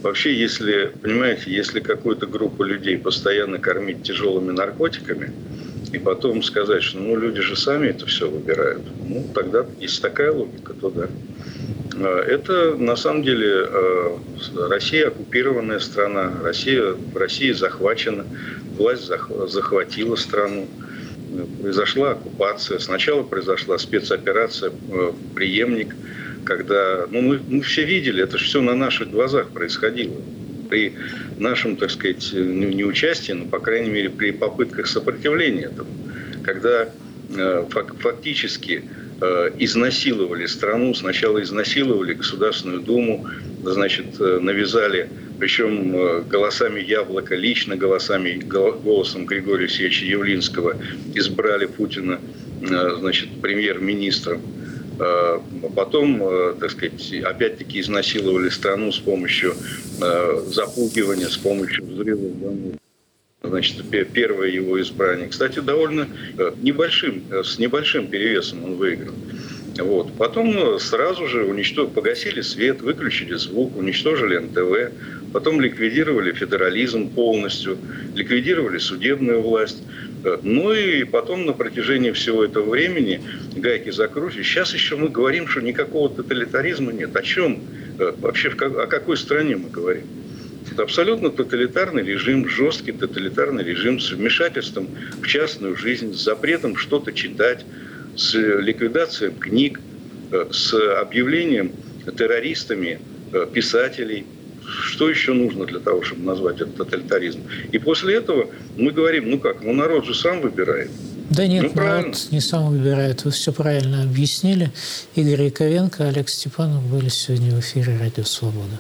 Вообще, если, понимаете, если какую-то группу людей постоянно кормить тяжелыми наркотиками, и потом сказать, что ну, люди же сами это все выбирают, ну, тогда, если такая логика, то да. А, это на самом деле а, Россия оккупированная страна, Россия, в России захвачена, власть захватила страну, произошла оккупация, сначала произошла спецоперация а, «Преемник», когда, ну, мы, мы все видели, это все на наших глазах происходило. При нашем, так сказать, ну, не участии, но, по крайней мере, при попытках сопротивления этому, когда э, фактически э, изнасиловали страну, сначала изнасиловали Государственную Думу, значит, э, навязали, причем голосами Яблока, лично голосами, голосом Григория Алексеевича Явлинского избрали Путина, значит, премьер-министром. Э, потом, э, так сказать, опять-таки изнасиловали страну с помощью э, запугивания, с помощью взрывов домов. Значит, первое его избрание. Кстати, довольно небольшим, с небольшим перевесом он выиграл. Вот. Потом сразу же уничтожили, погасили свет, выключили звук, уничтожили НТВ, потом ликвидировали федерализм полностью, ликвидировали судебную власть. Э, ну и потом на протяжении всего этого времени гайки закручивают. Сейчас еще мы говорим, что никакого тоталитаризма нет. О чем? Э, вообще о какой стране мы говорим? Это абсолютно тоталитарный режим, жесткий тоталитарный режим с вмешательством в частную жизнь, с запретом что-то читать, с ликвидацией книг, э, с объявлением террористами писателей, что еще нужно для того, чтобы назвать это тоталитаризм? И после этого мы говорим, ну как, ну народ же сам выбирает. Да нет, ну, народ не сам выбирает. Вы все правильно объяснили. Игорь Яковенко, Олег Степанов были сегодня в эфире «Радио Свобода».